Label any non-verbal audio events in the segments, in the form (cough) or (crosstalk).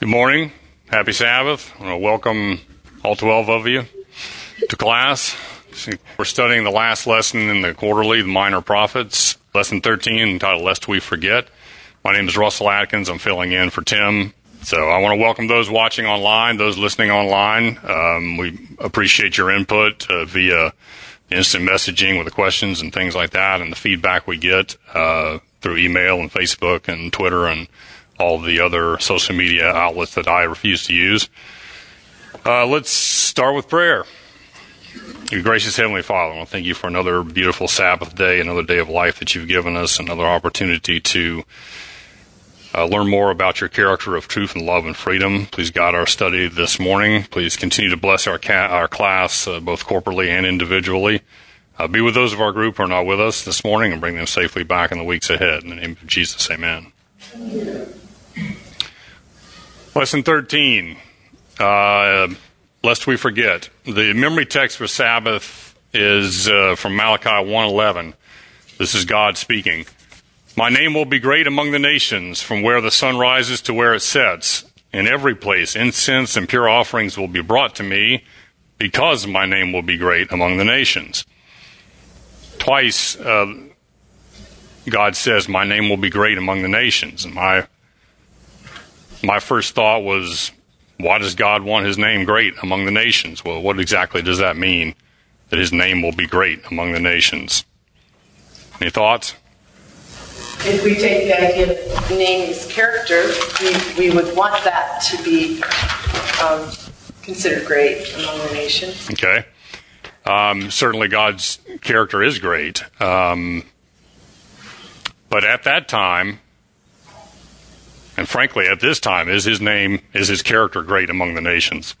Good morning. Happy Sabbath. I want to welcome all 12 of you to class. We're studying the last lesson in the quarterly, the Minor Prophets, lesson 13, entitled Lest We Forget. My name is Russell Atkins. I'm filling in for Tim. So I want to welcome those watching online, those listening online. Um, we appreciate your input uh, via instant messaging with the questions and things like that, and the feedback we get uh, through email and Facebook and Twitter and all the other social media outlets that I refuse to use. Uh, let's start with prayer. Your gracious Heavenly Father, I want to thank you for another beautiful Sabbath day, another day of life that you've given us, another opportunity to uh, learn more about your character of truth and love and freedom. Please guide our study this morning. Please continue to bless our, ca- our class, uh, both corporately and individually. Uh, be with those of our group who are not with us this morning and bring them safely back in the weeks ahead. In the name of Jesus, amen. Lesson 13. Uh, lest we forget. The memory text for Sabbath is uh, from Malachi 1:11. This is God speaking. My name will be great among the nations, from where the sun rises to where it sets. In every place, incense and pure offerings will be brought to me, because my name will be great among the nations. Twice, uh, God says, "My name will be great among the nations." And my my first thought was, why does God want His name great among the nations? Well, what exactly does that mean? That His name will be great among the nations. Any thoughts? If we take the idea of name as character, we, we would want that to be um, considered great among the nation. Okay. Um, certainly, God's character is great. Um, but at that time, and frankly, at this time, is his name, is his character great among the nations?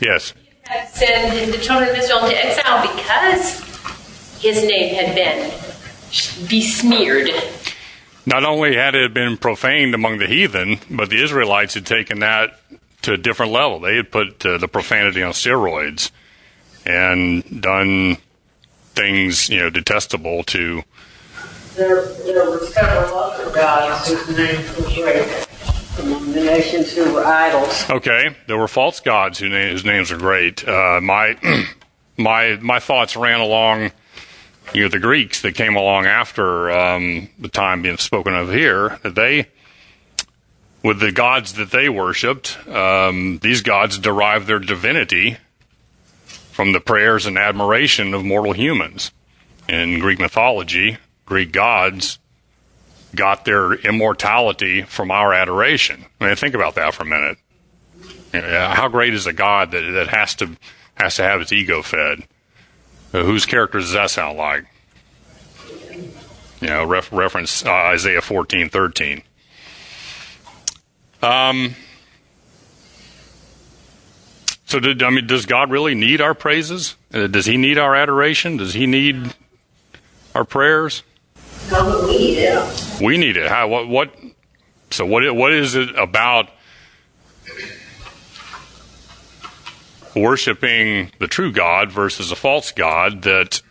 Yes. Had sent the children of Israel into exile because his name had been besmeared. Not only had it been profaned among the heathen, but the Israelites had taken that to a different level. They had put uh, the profanity on steroids and done things, you know, detestable to there, there were several other gods whose names were great among the nations who were idols. Okay, there were false gods whose, name, whose names are great. Uh, my (clears throat) my my thoughts ran along, you know, the Greeks that came along after um, the time being spoken of here. That they, with the gods that they worshipped, um, these gods derived their divinity from the prayers and admiration of mortal humans. In Greek mythology, Greek gods got their immortality from our adoration. I mean, think about that for a minute. How great is a God that, that has to has to have his ego fed? Uh, whose character does that sound like? You know, ref, reference uh, Isaiah fourteen thirteen. Um. So, did, I mean, does God really need our praises? Uh, does He need our adoration? Does He need our prayers? We need it. We need it. How? What? What? So what? What is it about worshiping the true God versus a false God that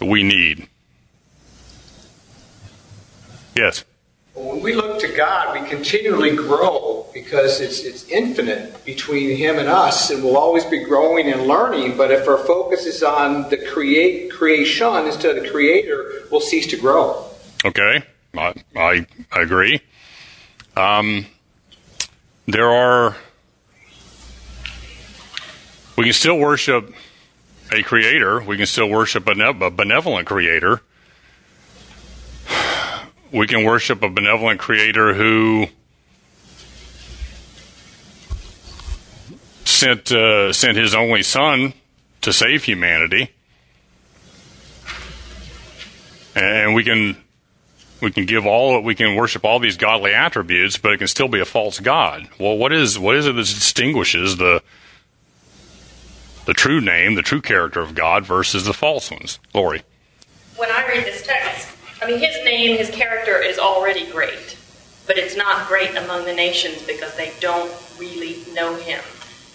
we need? Yes. When we look to God, we continually grow because it's, it's infinite between Him and us, and we'll always be growing and learning. But if our focus is on the create creation instead of the Creator, we'll cease to grow. Okay, I, I, agree. Um, there are. We can still worship a creator. We can still worship a benevolent creator we can worship a benevolent creator who sent uh, sent his only son to save humanity, and we can we can give all we can worship all these godly attributes, but it can still be a false god. Well, what is what is it that distinguishes the the true name, the true character of God versus the false ones? Lori. When I read this text, I mean, his name, his character is already great, but it's not great among the nations because they don't really know him.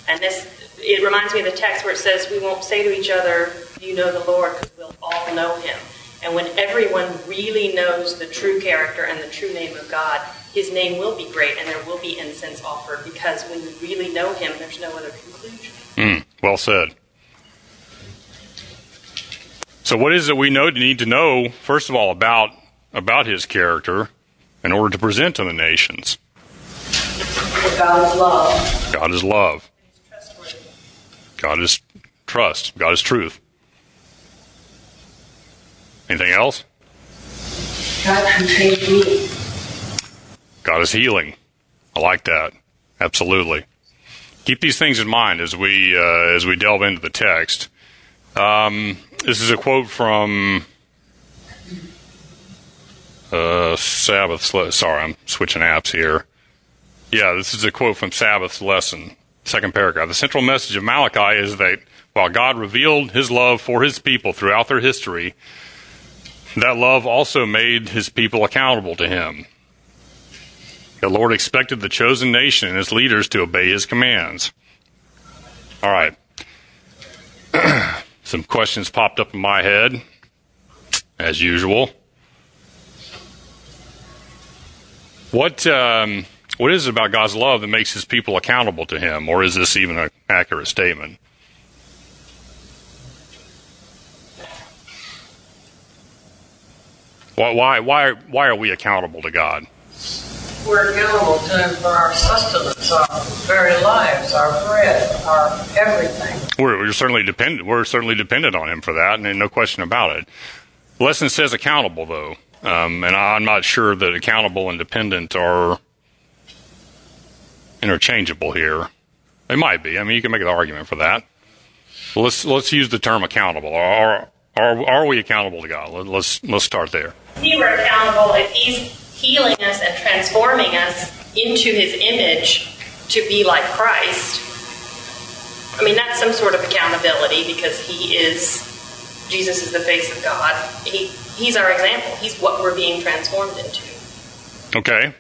And this, it reminds me of the text where it says, We won't say to each other, You know the Lord, because we'll all know him. And when everyone really knows the true character and the true name of God, his name will be great and there will be incense offered because when you really know him, there's no other conclusion. Mm, well said. So, what is it we know need to know first of all about about his character in order to present to the nations? God is love. God is love. God is trust. God is truth. Anything else? God contains me. God is healing. I like that. Absolutely. Keep these things in mind as we uh, as we delve into the text. Um, this is a quote from uh, Sabbath. Sorry, I'm switching apps here. Yeah, this is a quote from Sabbath's lesson, second paragraph. The central message of Malachi is that while God revealed his love for his people throughout their history, that love also made his people accountable to him. The Lord expected the chosen nation and its leaders to obey his commands. All right. (clears throat) Some questions popped up in my head, as usual. What um, what is it about God's love that makes His people accountable to Him, or is this even an accurate statement? Why why why why are we accountable to God? We're accountable to Him for our sustenance, our very lives, our bread, our everything. We're, we're certainly dependent. We're certainly dependent on Him for that, and no question about it. The lesson says accountable, though, um, and I'm not sure that accountable and dependent are interchangeable here. They might be. I mean, you can make an argument for that. let's let's use the term accountable. Are are are we accountable to God? Let's let's start there. We were accountable if He's healing us and transforming us into his image to be like Christ, I mean, that's some sort of accountability because he is, Jesus is the face of God. He, he's our example. He's what we're being transformed into. Okay.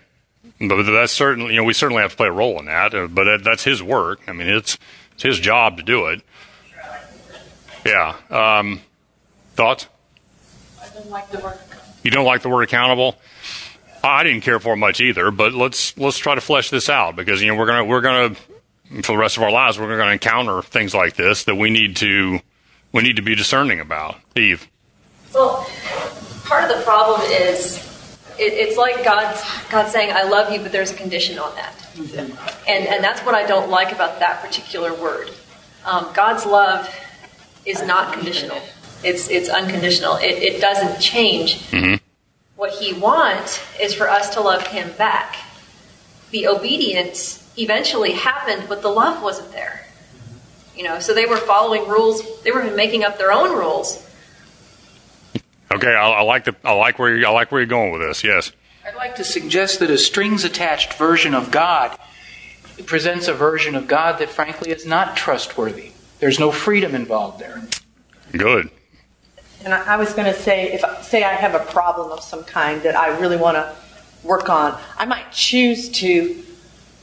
But that's certainly, you know, we certainly have to play a role in that, uh, but that's his work. I mean, it's, it's his job to do it. Yeah. Um, thoughts? I don't like the word. You don't like the word accountable? I didn't care for much either, but let's let's try to flesh this out because you know we're gonna we're gonna for the rest of our lives we're gonna encounter things like this that we need to we need to be discerning about. Eve. Well, part of the problem is it, it's like God's God saying, "I love you," but there's a condition on that, and and that's what I don't like about that particular word. Um, God's love is not conditional; it's it's unconditional. It, it doesn't change. Mm-hmm. What He wants is for us to love Him back. The obedience eventually happened, but the love wasn't there. You know, so they were following rules. They were making up their own rules. Okay, I, I like the I like where you, I like where you're going with this. Yes. I'd like to suggest that a strings attached version of God presents a version of God that frankly is not trustworthy. There's no freedom involved there. Good. And I, was going to say, if say I have a problem of some kind that I really want to work on, I might choose to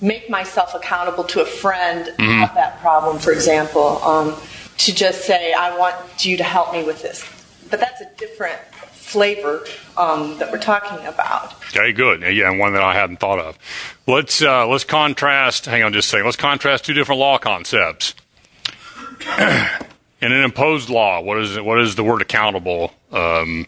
make myself accountable to a friend Mhm. of that problem, for example, um, to just say, I want you to help me with this. But that's a different flavor um, that we're talking about. Okay, good. Yeah, and one that I hadn't thought of. Let's uh, let's contrast. Hang on, just a second. Let's contrast two different law concepts. (clears throat) In an imposed law, what is it, what is the word accountable? Um,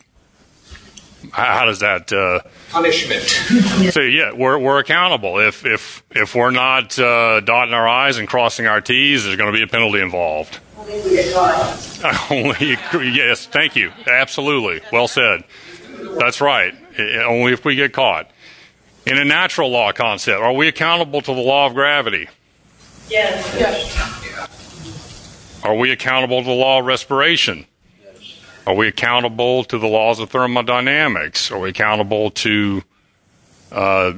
how, how does that? Uh, Punishment. (laughs) so yeah, we're we're accountable. If if if we're not uh, dotting our i's and crossing our t's, there's going to be a penalty involved. Only, (laughs) yes, thank you. Absolutely. Well said. That's right. I- Only if we get caught. In a natural law concept, are we accountable to the law of gravity? Yes. yes. Are we accountable to the law of respiration? Are we accountable to the laws of thermodynamics? Are we accountable to uh,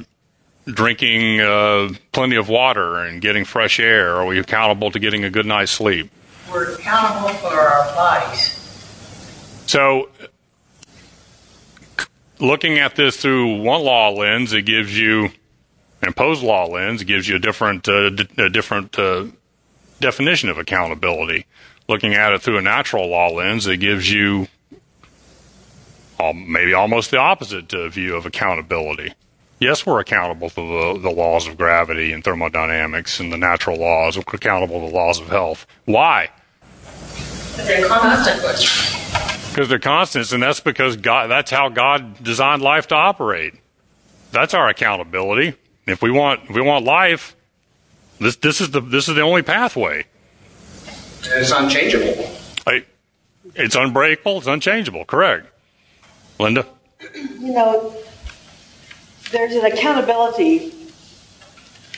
drinking uh, plenty of water and getting fresh air? Are we accountable to getting a good night's sleep? We're accountable for our bodies. So, c- looking at this through one law lens, it gives you imposed law lens. It gives you a different, uh, d- a different uh, definition of accountability. Looking at it through a natural law lens, it gives you maybe almost the opposite uh, view of accountability. Yes, we're accountable to the, the laws of gravity and thermodynamics and the natural laws. We're accountable to the laws of health. Why? They're constant. Because they're constants, and that's because God. That's how God designed life to operate. That's our accountability. If we want, if we want life, this this is the this is the only pathway. And it's unchangeable. I, it's unbreakable. It's unchangeable. Correct. Linda. You know, there's an accountability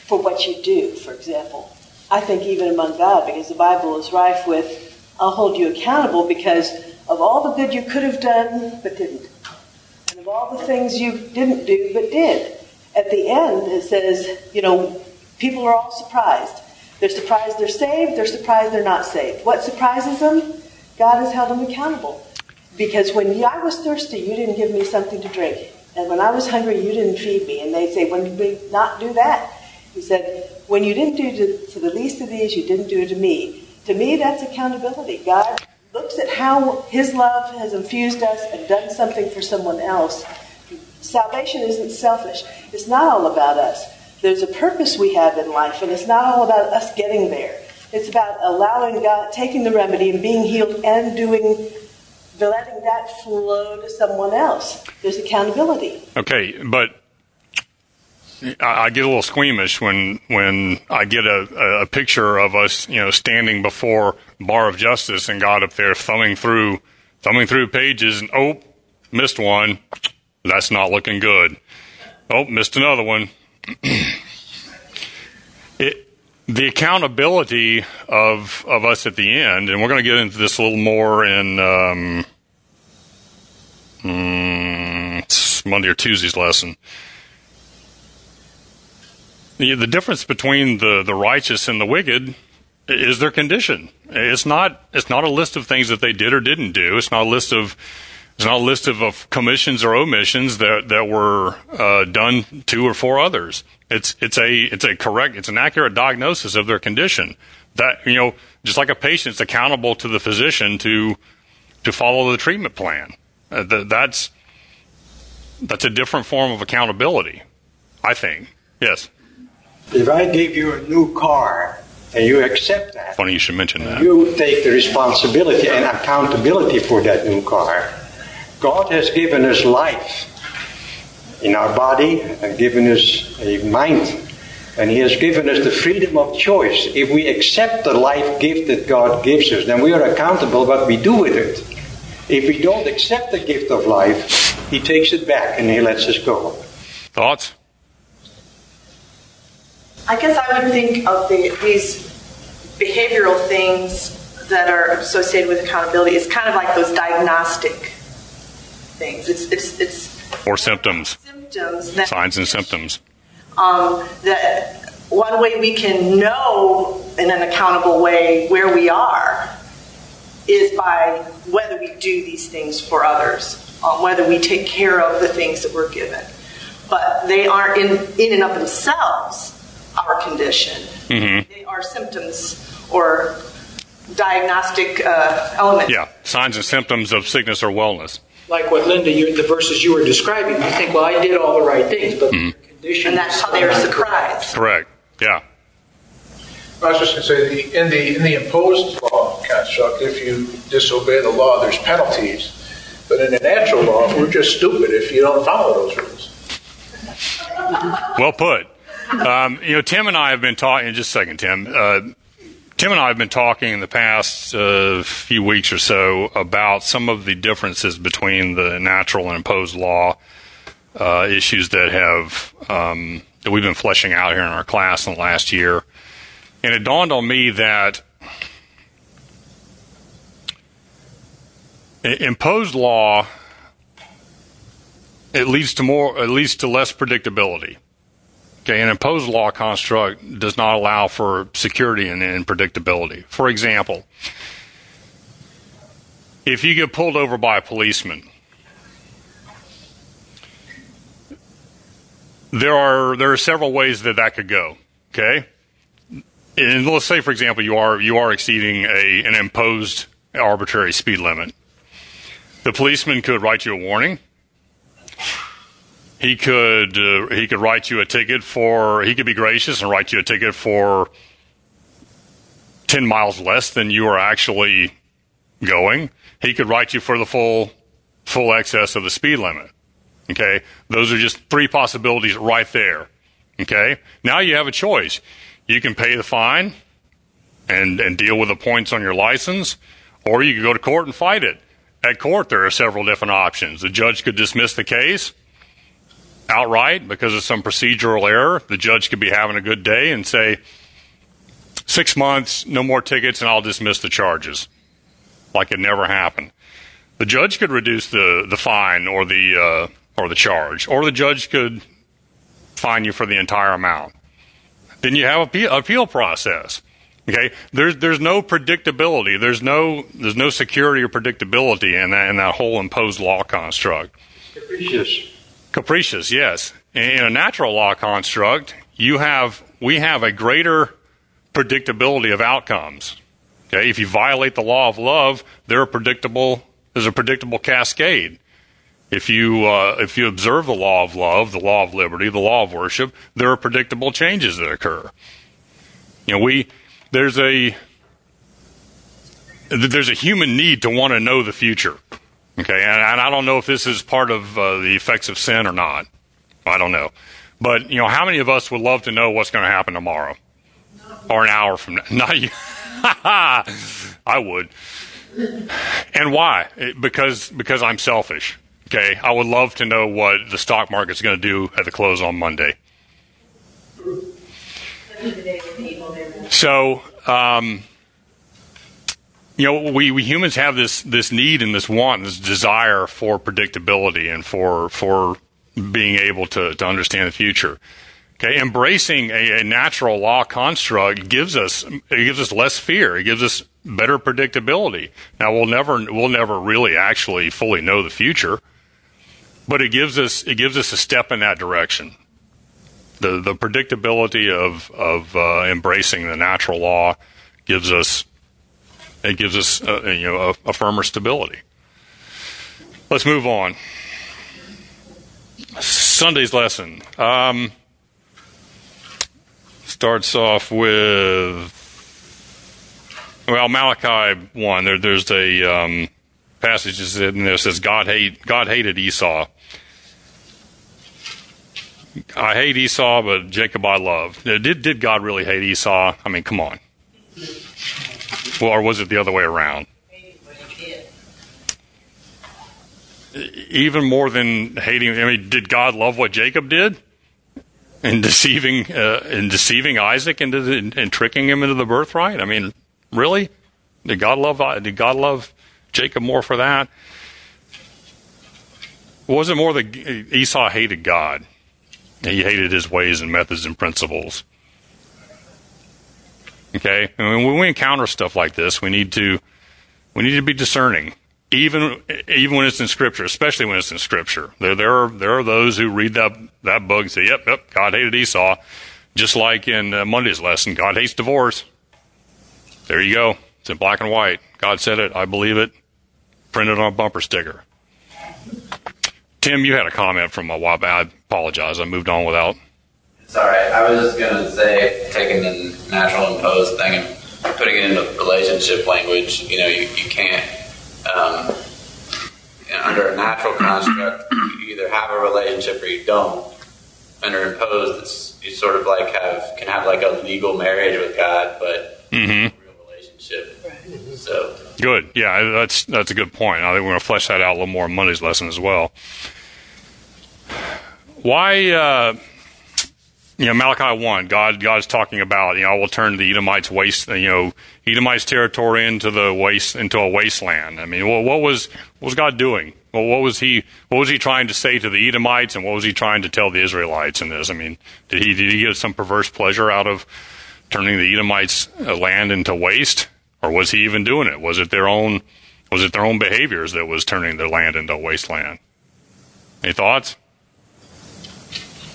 for what you do, for example. I think even among God, because the Bible is rife with, I'll hold you accountable because of all the good you could have done but didn't. And of all the things you didn't do but did. At the end, it says, you know, people are all surprised. They're surprised they're saved, they're surprised they're not saved. What surprises them? God has held them accountable. Because when I was thirsty, you didn't give me something to drink. And when I was hungry, you didn't feed me. And they say, when did we not do that? He said, when you didn't do to, to the least of these, you didn't do it to me. To me, that's accountability. God looks at how His love has infused us and done something for someone else. Salvation isn't selfish. It's not all about us. There's a purpose we have in life, and it's not all about us getting there. It's about allowing God, taking the remedy and being healed and doing letting that flow to someone else. There's accountability. Okay, but I, get a little squeamish when when I get a, a picture of us, you know, standing before bar of justice and God up there thumbing through thumbing through pages and oh, missed one. That's not looking good. Oh, missed another one. It, the accountability of of us at the end, and we're going to get into this a little more in um, mm, Monday or Tuesday's lesson. The, the difference between the, the righteous and the wicked is their condition. It's not it's not a list of things that they did or didn't do. It's not a list of it's not a list of, of commissions or omissions that that were uh, done to or for others. It's it's a it's a correct it's an accurate diagnosis of their condition. That you know, just like a patient's accountable to the physician to to follow the treatment plan. Uh, th- that's that's a different form of accountability. I think. Yes. If I give you a new car and you accept that, Funny you should mention that. you take the responsibility and accountability for that new car. God has given us life in our body and given us a mind. And He has given us the freedom of choice. If we accept the life gift that God gives us, then we are accountable what we do with it. If we don't accept the gift of life, He takes it back and He lets us go. Thoughts? I guess I would think of the, these behavioral things that are associated with accountability as kind of like those diagnostic things. It's it's it's Or symptoms, symptoms that signs and symptoms. um, that one way we can know in an accountable way where we are is by whether we do these things for others, um, whether we take care of the things that we're given. But they aren't in, in and of themselves our condition. Mm-hmm. They are symptoms or diagnostic uh, elements. Yeah, signs and symptoms of sickness or wellness. Like what Linda, you, the verses you were describing, you think, well, I did all the right things, but Hmm. the condition. And that's how they are surprised. Correct. Yeah. I was just going to say, the, in the in the imposed law construct, if you disobey the law, there's penalties. But in the natural law, we're just stupid if you don't follow those rules. Well put. Um, you know, Tim and I have been talking. Just a second, Tim. Uh, Tim and I have been talking in the past uh, few weeks or so about some of the differences between the natural and imposed law uh, issues that have um, that we've been fleshing out here in our class in the last year. And it dawned on me that imposed law it leads to more, it leads to less predictability. Okay, an imposed law construct does not allow for security and, and predictability. For example, if you get pulled over by a policeman, there are there are several ways that that could go. Okay, and let's say, for example, you are you are exceeding a an imposed arbitrary speed limit. The policeman could write you a warning. He could uh, he could write you a ticket for he could be gracious and write you a ticket for ten miles less than you are actually going. He could write you for the full full excess of the speed limit. Okay, those are just three possibilities right there. Okay, now you have a choice. You can pay the fine and and deal with the points on your license, or you could go to court and fight it. At court, there are several different options. The judge could dismiss the case outright because of some procedural error. The judge could be having a good day and say, six months, no more tickets, and I'll dismiss the charges. Like it never happened. The judge could reduce the, the fine or the, uh, or the charge, or the judge could fine you for the entire amount. Then you have a appeal, process. Okay, there's there's no predictability. There's no there's no security or predictability in that in that whole imposed law construct. Capricious. Capricious, yes. In a natural law construct, you have we have a greater predictability of outcomes. Okay, if you violate the law of love, there are predictable there's a predictable cascade. If you uh, if you observe the law of love, the law of liberty, the law of worship, there are predictable changes that occur. You know, we there's a there's a human need to want to know the future. Okay, and, and I don't know if this is part of uh, the effects of sin or not. I don't know, but you know, how many of us would love to know what's going to happen tomorrow or an hour from now? (laughs) Not you. (laughs) I would. And why? It, because because I'm selfish. Okay, I would love to know what the stock market's going to do at the close on Monday. So, um, you know, we, we humans have this this need and this want, this desire for predictability and for for being able to to understand the future. Okay, embracing a, a natural law construct gives us it gives us less fear. It gives us better predictability. Now we'll never we'll never really actually fully know the future, but it gives us it gives us a step in that direction. The the predictability of of uh, embracing the natural law gives us it gives us uh, you know a, a firmer stability. Let's move on. Sunday's lesson. Um, starts off with well Malachi one. There, there's a um, passage in there says God hate God hated Esau. I hate Esau, but Jacob I love. Did did God really hate Esau? I mean, come on. Well, or was it the other way around? Even more than hating, I mean, did God love what Jacob did? and deceiving uh, and deceiving Isaac the, and tricking him into the birthright. I mean, really? Did God love did God love Jacob more for that? Was it more that Esau hated God? He hated his ways and methods and principles. Okay, mean, when we encounter stuff like this, we need to we need to be discerning even even when it's in scripture, especially when it's in scripture. There there are there are those who read that that book and say, "Yep, yep, God hated Esau," just like in uh, Monday's lesson, God hates divorce. There you go. It's in black and white. God said it. I believe it. Printed on a bumper sticker. Tim, you had a comment from a while back. I apologize. I moved on without. It's all right. I was just going to say, taking the natural imposed thing and putting it into relationship language, you know, you, you can't um, under a natural construct, you either have a relationship or you don't. Under imposed, it's you sort of like have can have like a legal marriage with God, but mm-hmm. real relationship. So good, yeah, that's that's a good point. I think we're going to flesh that out a little more in Monday's lesson as well. Why? Uh, you know, Malachi 1, God, God's talking about, you know, I will turn the Edomites waste, you know, Edomites territory into the waste, into a wasteland. I mean, what, what was, what was God doing? Well, what was he, what was he trying to say to the Edomites and what was he trying to tell the Israelites in this? I mean, did he, did he get some perverse pleasure out of turning the Edomites uh, land into waste? Or was he even doing it? Was it their own, was it their own behaviors that was turning their land into a wasteland? Any thoughts?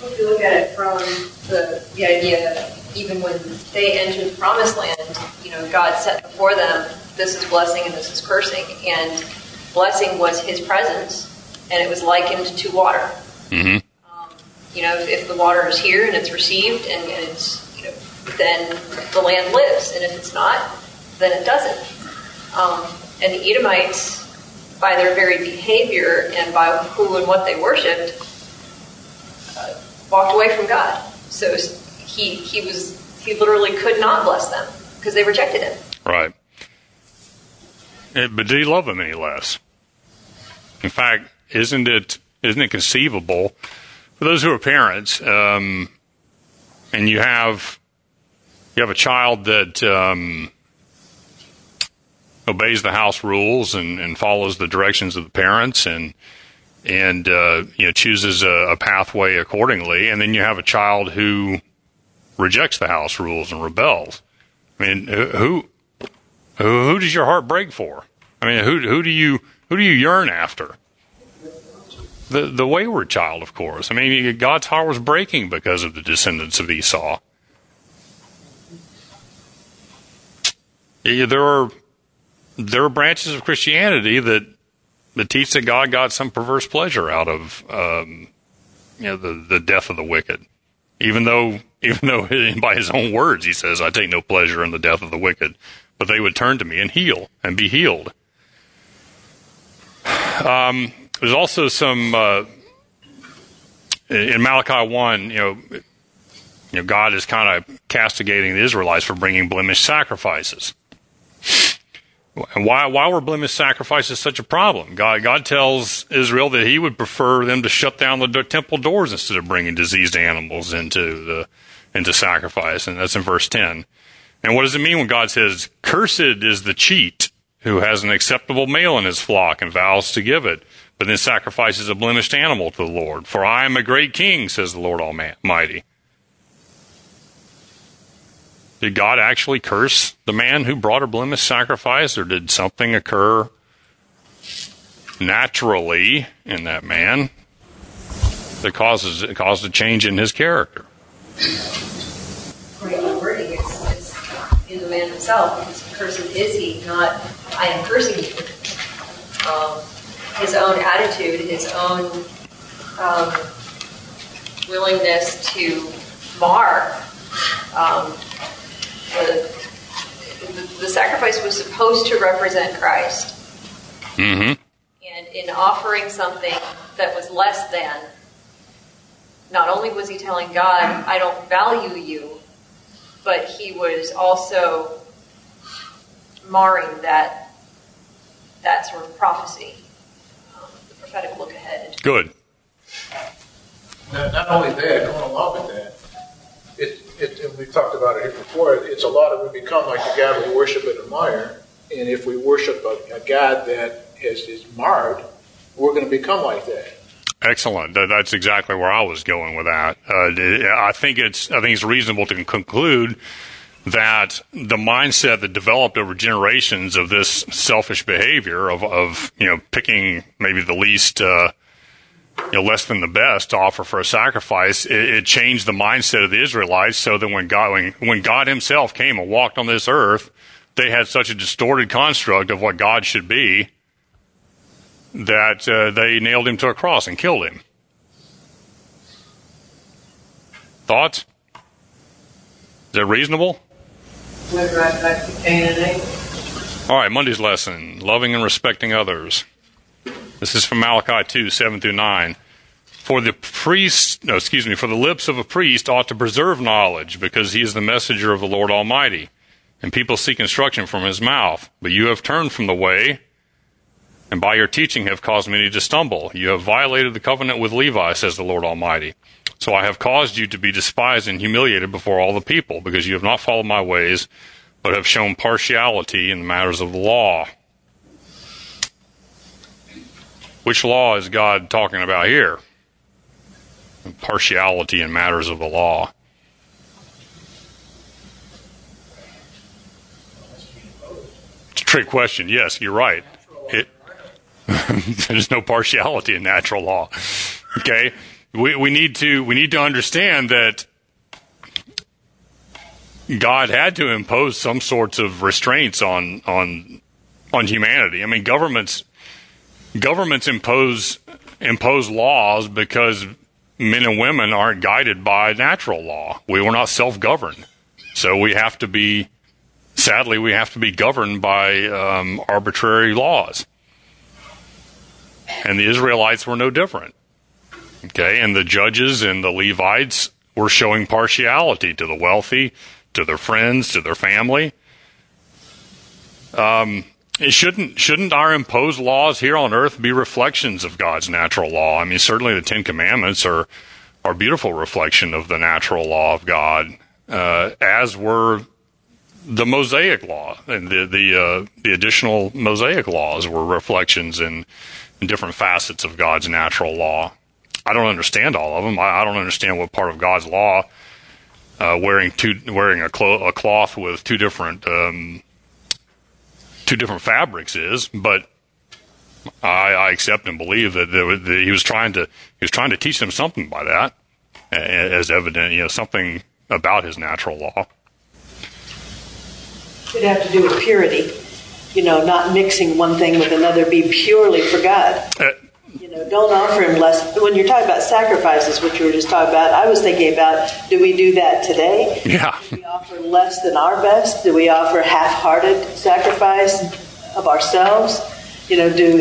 If you look at it from the, the idea that even when they entered the promised land, you know, God set before them, this is blessing and this is cursing. And blessing was his presence, and it was likened to water. Mm-hmm. Um, You know, if, if the water is here and it's received and, and it's, you know, then the land lives. And if it's not, then it doesn't. Um, and the Edomites, by their very behavior and by who and what they worshipped, walked away from God. So he, he was he literally could not bless them because they rejected him. Right. It, but did he love them any less? In fact, isn't it isn't it conceivable for those who are parents, um, and you have you have a child that um, obeys the house rules and, and follows the directions of the parents and and uh, you know chooses a, a pathway accordingly, and then you have a child who rejects the house rules and rebels. I mean, who who, who does your heart break for? I mean, who who do you who do you yearn after? The the wayward child, of course. I mean, God's heart was breaking because of the descendants of Esau. There are there are branches of Christianity that that teach that God got some perverse pleasure out of um, you know the the death of the wicked, even though (laughs) even though (laughs) by his own words he says, "I take no pleasure in the death of the wicked," but they would turn to me and heal and be healed. (sighs) Um, there's also some uh, in Malachi one, you know, you know, God is kind of castigating the Israelites for bringing blemished sacrifices. And why why were blemished sacrifices such a problem? God God tells Israel that He would prefer them to shut down the temple doors instead of bringing diseased animals into the into sacrifice, and that's in verse ten. And what does it mean when God says, "Cursed is the cheat who has an acceptable male in his flock and vows to give it, but then sacrifices a blemished animal to the Lord? For I am a great king," says the Lord Almighty. Did God actually curse the man who brought a blemished sacrifice, or did something occur naturally in that man that causes it caused a change in his character? According to the wording, it's, it's in the man himself. Because cursed is he, not I am cursing you. Um, his own attitude, his own um, willingness to mar um, the, the, the sacrifice was supposed to represent Christ. Mm-hmm. And in offering something that was less than, not only was he telling God, I don't value you, but he was also marring that that sort of prophecy, um, the prophetic look ahead. Good. Not, not only that, going along with that, it, it, and we've talked about it here before, it's a lot of we become like the God we worship and admire. And if we worship a, a God that is, is marred, we're going to become like that. Excellent. That's exactly where I was going with that. Uh, I think it's I think it's reasonable to conclude that the mindset that developed over generations of this selfish behavior of, of you know picking maybe the least uh, you know, less than the best to offer for a sacrifice, it, it, changed the mindset of the Israelites so that when God, when, when God himself came and walked on this earth, they had such a distorted construct of what God should be that uh, they nailed him to a cross and killed him. Thoughts? Is that reasonable? Went right back to. All right, Monday's lesson loving and respecting others. This is from Malachi 2, 7 through 9. For the priest, no, excuse me, for the lips of a priest ought to preserve knowledge, because he is the messenger of the Lord Almighty, and people seek instruction from his mouth. But you have turned from the way, and by your teaching have caused many to stumble. You have violated the covenant with Levi, says the Lord Almighty. So I have caused you to be despised and humiliated before all the people, because you have not followed my ways, but have shown partiality in the matters of the law. Which law is God talking about here? Partiality in matters of the law. It's a trick question. Yes, you're right. It, (laughs) there's no partiality in natural law. Okay, we we need to we need to understand that God had to impose some sorts of restraints on on on humanity. I mean, governments governments impose impose laws because men and women aren't guided by natural law. We were not self governed. So we have to be, sadly, we have to be governed by um, arbitrary laws. And the Israelites were no different. Okay, and the judges and the Levites were showing partiality to the wealthy, to their friends, to their family. Um, shouldn't shouldn't our imposed laws here on earth be reflections of God's natural law? I mean, certainly the Ten Commandments are are beautiful reflection of the natural law of God, uh, as were the Mosaic law and the the uh, the additional Mosaic laws were reflections in, in different facets of God's natural law. I don't understand all of them. I, I don't understand what part of God's law uh, wearing two wearing a, clo- a, cloth with two different um, two different fabrics is, but I, I accept and believe that, that, that, he was trying to he was trying to teach them something by that, as evident, you know, something about his natural law. It have to do with purity, you know, not mixing one thing with another. Be purely for God. Uh, you know, don't offer him less. When you're talking about sacrifices, which you were just talking about, I was thinking about: Do we do that today? Yeah. Do we offer less than our best? Do we offer half-hearted sacrifice of ourselves? You know, do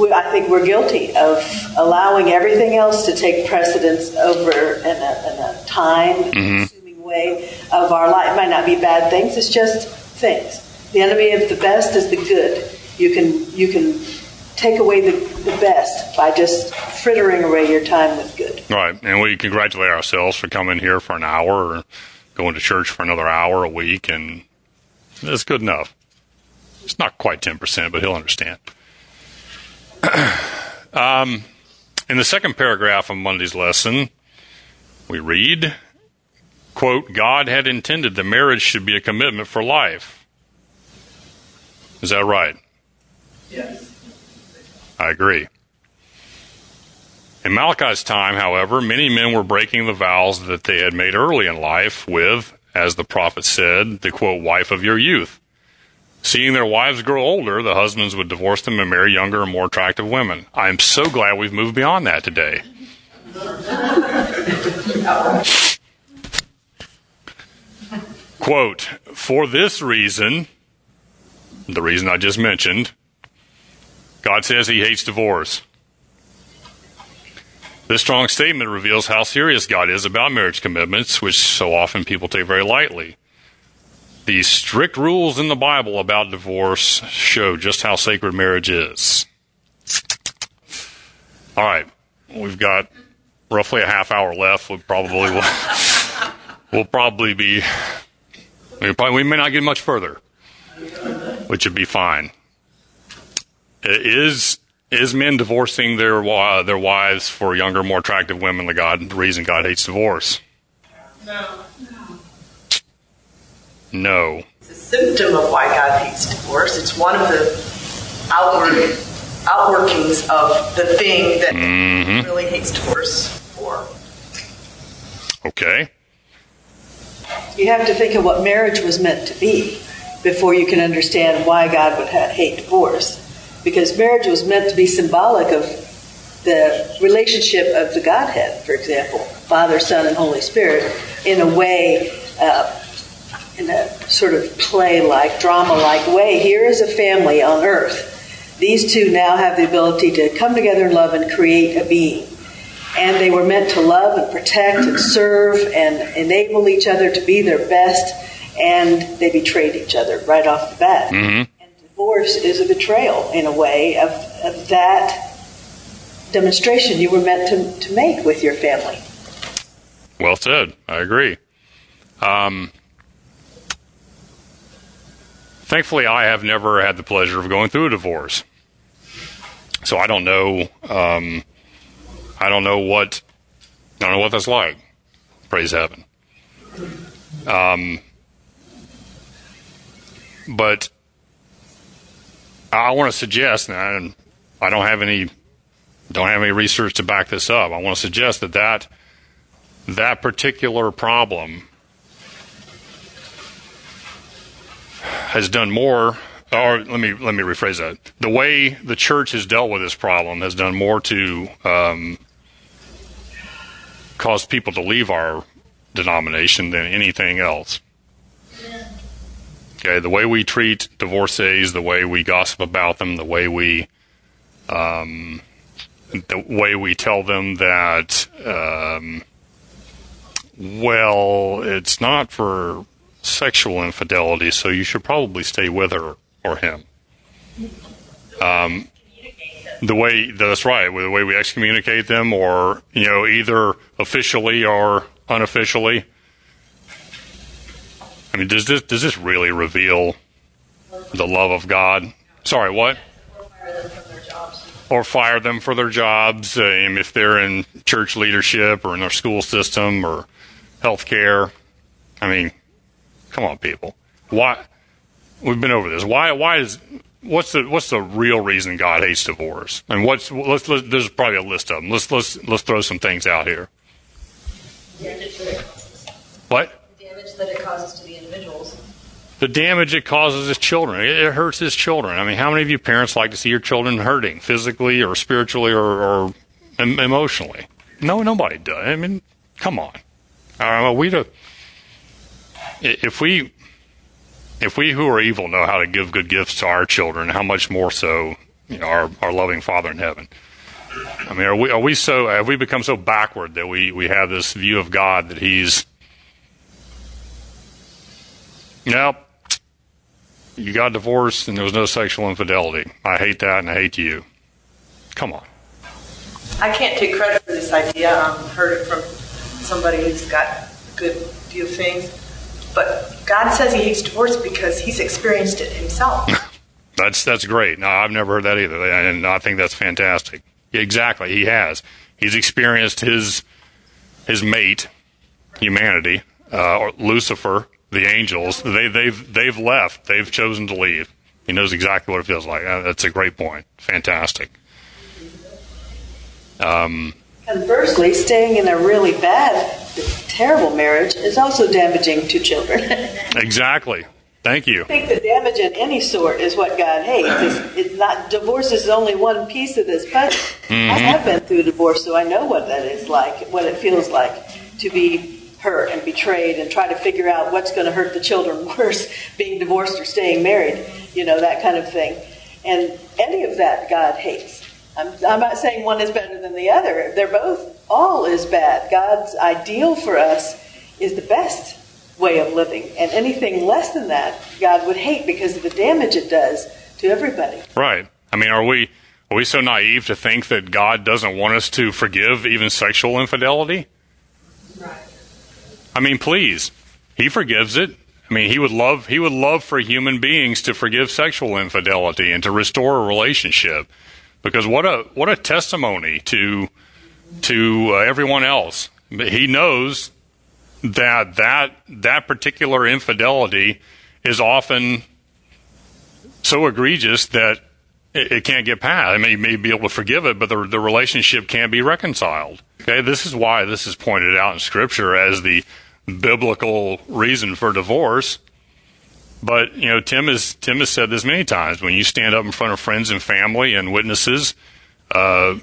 we, I think we're guilty of allowing everything else to take precedence over in a, in a time-consuming mm-hmm. way of our life. It might not be bad things; it's just things. The enemy of the best is the good you can you can take away the, the best by just frittering away your time with good. Right, and we congratulate ourselves for coming here for an hour or going to church for another hour a week, and it's good enough. It's not quite ten percent, but he'll understand. (clears throat) um, in the second paragraph of Monday's lesson, we read, "quote God had intended that marriage should be a commitment for life." Is that right? Yes. I agree. In Malachi's time, however, many men were breaking the vows that they had made early in life with, as the prophet said, the quote, wife of your youth. Seeing their wives grow older, the husbands would divorce them and marry younger and more attractive women. I am so glad we've moved beyond that today. quote, for this reason, the reason I just mentioned, God says he hates divorce. This strong statement reveals how serious God is about marriage commitments, which so often people take very lightly. The strict rules in the Bible about divorce show just how sacred marriage is. All right, we've got roughly a half hour left. We probably will, (laughs) we'll probably be we, probably, we may not get much further, which would be fine. Is is men divorcing their their wives for younger, more attractive women? The God the reason God hates divorce? No. No. It's a symptom of why God hates divorce. It's one of the outward outworkings of the thing that mm-hmm. really hates divorce for. Okay. You have to think of what marriage was meant to be before you can understand why God would hate divorce because marriage was meant to be symbolic of the relationship of the Godhead, for example, Father, Son, and Holy Spirit, in a way, uh, in a sort of play like, drama like way. Here is a family on earth. These two now have the ability to come together in love and create a being. And they were meant to love and protect and serve and enable each other to be their best, and they betrayed each other right off the bat. Mm-hmm divorce is a betrayal, in a way, of, of that demonstration you were meant to, to make with your family. Well said. I agree. Um, thankfully, I have never had the pleasure of going through a divorce, so I don't know. Um, I don't know what I don't know what that's like. Praise heaven. Um, but I want to suggest, and I don't have any don't have any research to back this up. I want to suggest that that, that particular problem has done more or let me let me rephrase that. The way the church has dealt with this problem has done more to um, cause people to leave our denomination than anything else. Okay, the way we treat divorcees, the way we gossip about them, the way we um, the way we tell them that um, well, it's not for sexual infidelity, so you should probably stay with her or him. Um, the way that's right, the way we excommunicate them, or you know, either officially or unofficially. I mean, does this does this really reveal the love of God? Sorry, what? Or fire them for their jobs, um, if they're in church leadership or in their school system or healthcare. I mean, come on, people. Why? We've been over this. Why? Why is what's the what's the real reason God hates divorce? And what's let's, let's there's probably a list of them. Let's let's let's throw some things out here. What? That it causes to the individuals. The damage it causes his children. It, it hurts his children. I mean, how many of you parents like to see your children hurting physically or spiritually or, or emotionally? No, nobody does. I mean, come on. Uh, we do, if we if we who are evil know how to give good gifts to our children, how much more so you know, our our loving Father in heaven? I mean, are we are we so have we become so backward that we we have this view of God that He's Nope. You got divorced and there was no sexual infidelity. I hate that and I hate you. Come on. I can't take credit for this idea. I um, heard it from somebody who's got a good view of things. But God says He hates divorce because He's experienced it Himself. (laughs) that's that's great. No, I've never heard that either, and I think that's fantastic. Exactly, He has. He's experienced his his mate, humanity, uh, or Lucifer, the angels. They they've they've left. They've chosen to leave. He knows exactly what it feels like. Uh, that's a great point. Fantastic. Um, Conversely, staying in a really bad, terrible marriage is also damaging to children. (laughs) exactly. Thank you. I think the damage in any sort is what God hates. It's, it's not divorce is only one piece of this puzzle. Mm-hmm. I have been through divorce, so I know what that is like, what it feels like to be hurt and betrayed, and try to figure out what's going to hurt the children (laughs) worse, being divorced or staying married. You know that kind of thing. And any of that God hates. I'm, I'm not saying one is better than the other. They're both, all is bad. God's ideal for us is the best way of living. And anything less than that, God would hate because of the damage it does to everybody. Right. I mean, are we are we so naive to think that God doesn't want us to forgive even sexual infidelity? I mean, please. He forgives it. I mean, he would love he would love for human beings to forgive sexual infidelity and to restore a relationship. Because what a what a testimony to to uh, everyone else. He knows that that that particular infidelity is often so egregious that it, it can't get past. I mean, you may be able to forgive it, but the the relationship can't be reconciled. Okay, this is why this is pointed out in Scripture as the biblical reason for divorce. But you know, Tim has Tim has said this many times. When you stand up in front of friends and family and witnesses uh,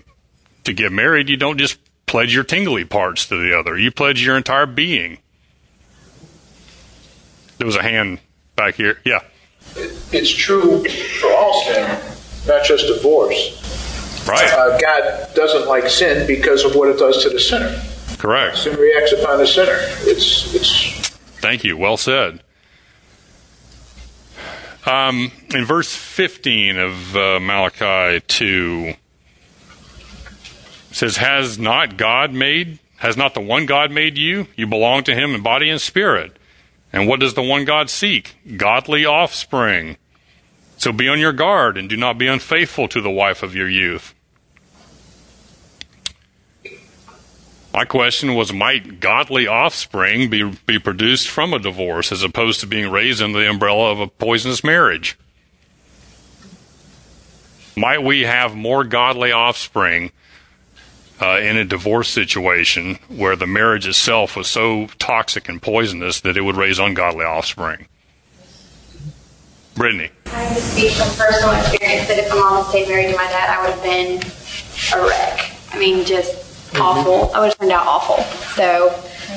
to get married, you don't just pledge your tingly parts to the other. You pledge your entire being. There was a hand back here. Yeah. It's true for all sin, not just divorce. Right. Uh, God doesn't like sin because of what it does to the sinner. Correct. Sin reacts upon the sinner. It's it's. Thank you. Well said. Um, in verse 15 of uh, Malachi 2, says, Has not God made, has not the one God made you? You belong to him in body and spirit. And what does the one God seek? Godly offspring. So be on your guard and do not be unfaithful to the wife of your youth. My question was Might godly offspring be, be produced from a divorce as opposed to being raised under the umbrella of a poisonous marriage? Might we have more godly offspring uh, in a divorce situation where the marriage itself was so toxic and poisonous that it would raise ungodly offspring? Brittany. I can speak from personal experience that if my mom had stayed married to my dad, I would have been a wreck. I mean, just awful. I would have turned out awful. So,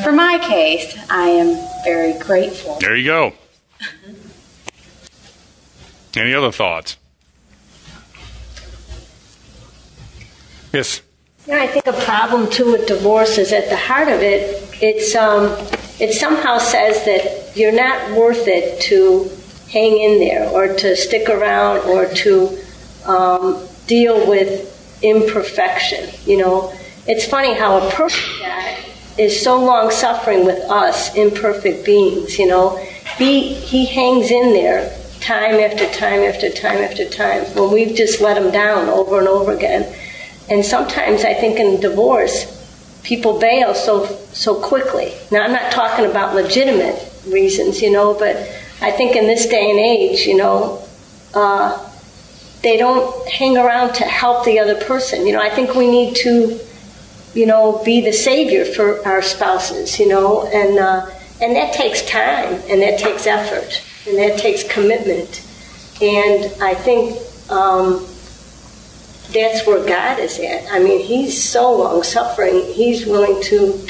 for my case, I am very grateful. There you go. (laughs) Any other thoughts? Yes. Yeah, I think a problem too with divorce is at the heart of it. It's um, it somehow says that you're not worth it to hang in there or to stick around or to um, deal with imperfection. You know, it's funny how a perfect dad is so long suffering with us imperfect beings. You know, he he hangs in there time after time after time after time when we've just let him down over and over again. And sometimes I think in divorce, people bail so so quickly. Now I'm not talking about legitimate reasons, you know, but I think in this day and age, you know, uh, they don't hang around to help the other person. You know, I think we need to, you know, be the savior for our spouses. You know, and uh, and that takes time and that takes effort and that takes commitment. And I think. Um, that's where God is at. I mean, He's so long suffering. He's willing to,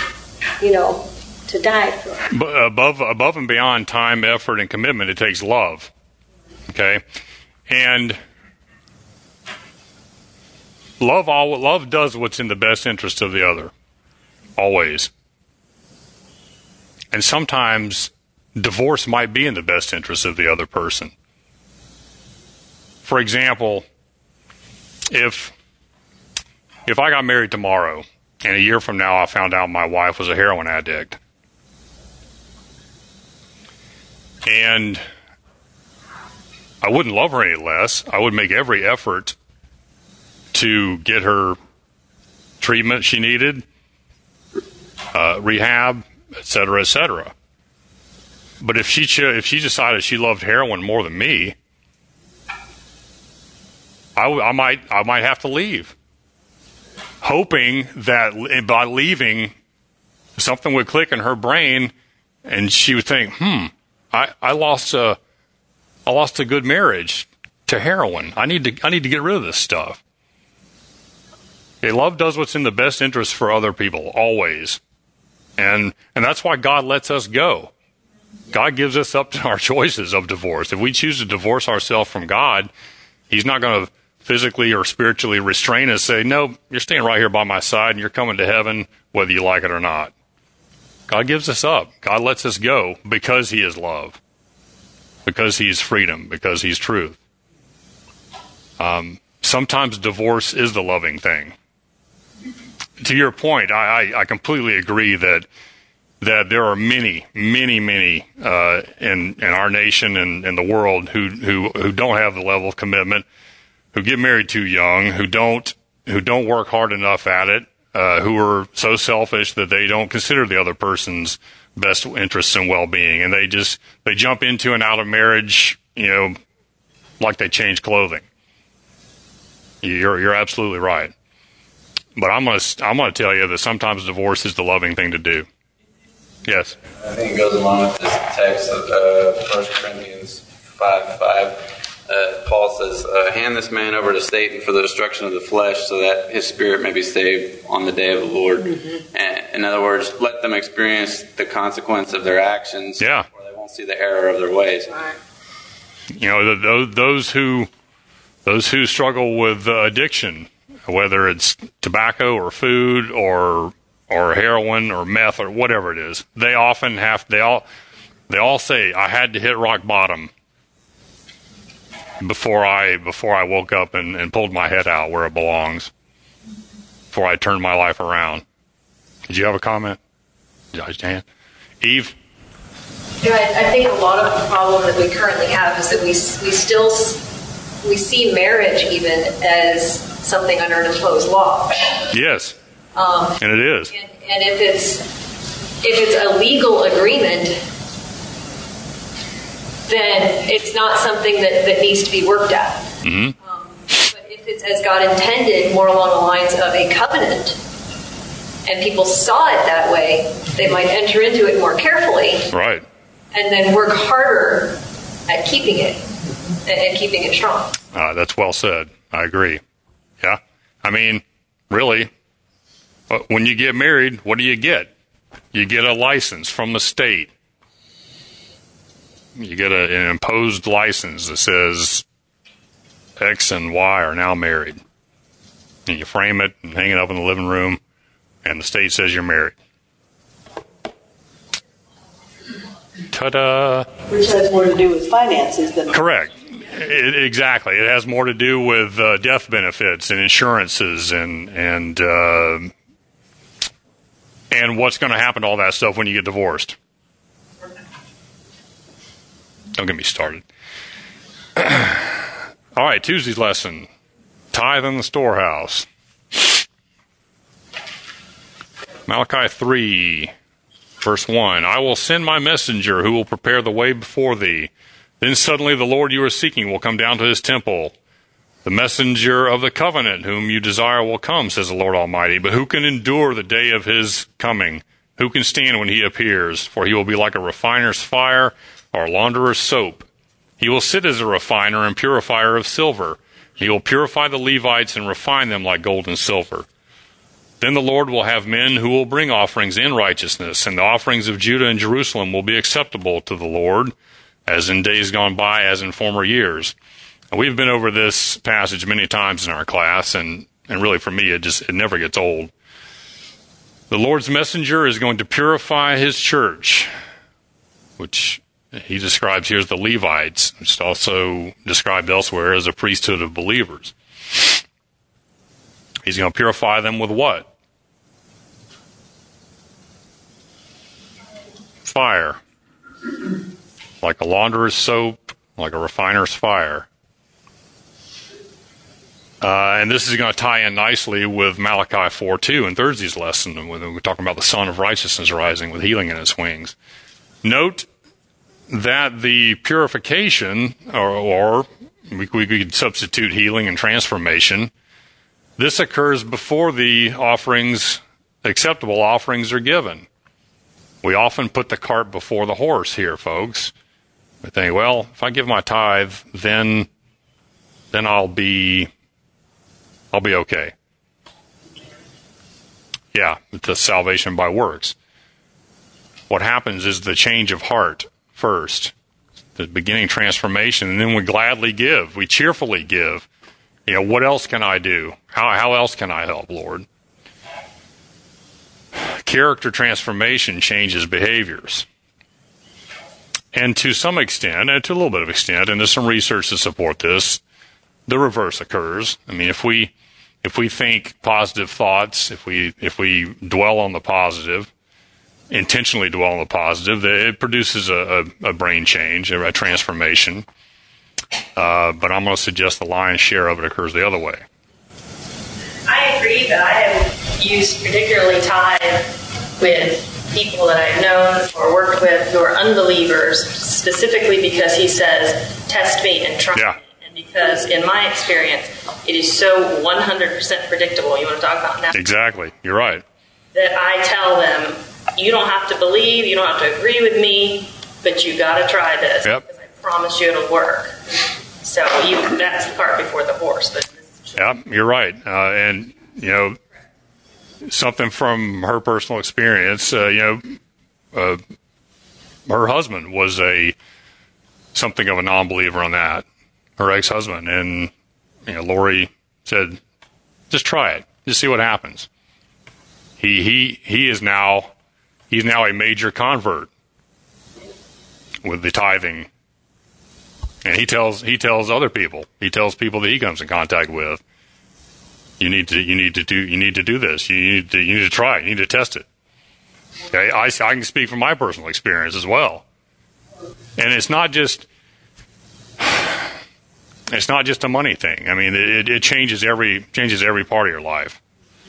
you know, to die for. Us. But above above and beyond time, effort, and commitment, it takes love. Okay, and love all love does what's in the best interest of the other, always. And sometimes divorce might be in the best interest of the other person. For example, if if I got married tomorrow and a year from now I found out my wife was a heroin addict and I wouldn't love her any less, I would make every effort to get her treatment she needed, uh, rehab, et cetera, et cetera. But if she if she decided she loved heroin more than me, I, I might I might have to leave, hoping that by leaving, something would click in her brain, and she would think, "Hmm, I, I lost a I lost a good marriage to heroin. I need to I need to get rid of this stuff." Okay, love does what's in the best interest for other people always, and and that's why God lets us go. God gives us up to our (laughs) choices of divorce. If we choose to divorce ourselves from God, He's not going to physically or spiritually restrain us, say, no, you're staying right here by my side and you're coming to heaven whether you like it or not. God gives us up. God lets us go because He is love, because He is freedom, because He's truth. Um, sometimes divorce is the loving thing. To your point, I, I, I completely agree that that there are many, many, many uh, in in our nation and in the world who who who don't have the level of commitment who get married too young, who don't who don't work hard enough at it, uh, who are so selfish that they don't consider the other person's best interests and well-being, and they just they jump into and out of marriage, you know, like they change clothing. You're you're absolutely right, but I'm gonna I'm gonna tell you that sometimes divorce is the loving thing to do. Yes. I think it goes along with this text of uh, 1 Corinthians 5 5 uh, Paul says, uh, Hand this man over to Satan for the destruction of the flesh, so that his spirit may be saved on the day of the Lord. Mm-hmm. And, in other words, let them experience the consequence of their actions, yeah. or they won't see the error of their ways. You know, those, those who those who struggle with uh, addiction, whether it's tobacco or food or or heroin or meth or whatever it is, they often have they all they all say, "I had to hit rock bottom." before I before I woke up and, and pulled my head out where it belongs. Before I turned my life around. Did you have a comment? Jan? Eve? Know, I, I, think a lot of the problem that we currently have is that we we still we see marriage even as something under an imposed law. Yes. Um, and it is. And, and if it's if it's a legal agreement, then it's not something that, that needs to be worked at. Mm-hmm. Um, but if it's as God intended, more along the lines of a covenant, and people saw it that way, they might enter into it more carefully. Right. And then work harder at keeping it. And, keeping it strong. Uh, that's well said. I agree. Yeah. I mean, really, uh, when you get married, what do you get? You get a license from the state. You get a, an imposed license that says X and Y are now married. And you frame it and hang it up in the living room, and the state says you're married. Ta da! Which has more to do with finances than. Correct. It, exactly. It has more to do with uh, death benefits and insurances and and uh, and what's going to happen to all that stuff when you get divorced. Don't get me started. (clears throat) all right, Tuesday's lesson: tithe in the storehouse. Malachi three, verse one: I will send my messenger who will prepare the way before thee. Then suddenly the Lord you are seeking will come down to his temple. The messenger of the covenant whom you desire will come, says the Lord Almighty. But who can endure the day of his coming? Who can stand when he appears? For he will be like a refiner's fire or a launderer's soap. He will sit as a refiner and purifier of silver. He will purify the Levites and refine them like gold and silver. Then the Lord will have men who will bring offerings in righteousness, and the offerings of Judah and Jerusalem will be acceptable to the Lord as in days gone by, as in former years. We've been over this passage many times in our class, and, and really for me, it just it never gets old. The Lord's messenger is going to purify his church, which he describes here as the Levites, which is also described elsewhere as a priesthood of believers. He's going to purify them with what? Fire like a launderer's soap, like a refiner's fire. Uh, and this is going to tie in nicely with Malachi 4 2 in Thursday's lesson when we're talking about the Sun of Righteousness rising with healing in its wings. Note that the purification, or, or we, we could substitute healing and transformation, this occurs before the offerings, acceptable offerings, are given. We often put the cart before the horse here, folks. I think, well, if I give my tithe, then then I'll be I'll be okay. Yeah, the salvation by works. What happens is the change of heart first, the beginning transformation, and then we gladly give, we cheerfully give. You know, what else can I do? How how else can I help, Lord? Character transformation changes behaviors. And to some extent, and to a little bit of extent, and there's some research to support this, the reverse occurs. I mean, if we if we think positive thoughts, if we if we dwell on the positive, intentionally dwell on the positive, it produces a, a, a brain change, a, transformation. Uh, but I'm going to suggest the lion's share of it occurs the other way. I agree, but I have used particularly tithe with people that I've known or worked with who are unbelievers, specifically because he says, test me and try yeah. me. And because, in my experience, it is so 100% predictable. You want to talk about that? Exactly. You're right. That I tell them, you don't have to believe, you don't have to agree with me, but you got to try this. Yep. Because I promise you it'll work. So you, that's the cart before the horse. But yeah, you're right. Uh, and, you know, something from her personal experience. Uh, you know, uh, her husband was a something of a non-believer on that. Her ex-husband, and you know, Lori said, "Just try it. Just see what happens." He he he is now he's now a major convert with the tithing, and he tells he tells other people. He tells people that he comes in contact with you need to you need to do you need to do this. You need to you need to try. You need to test it. Okay, I, I can speak from my personal experience as well, and it's not just it's not just a money thing. I mean, it, it changes every changes every part of your life.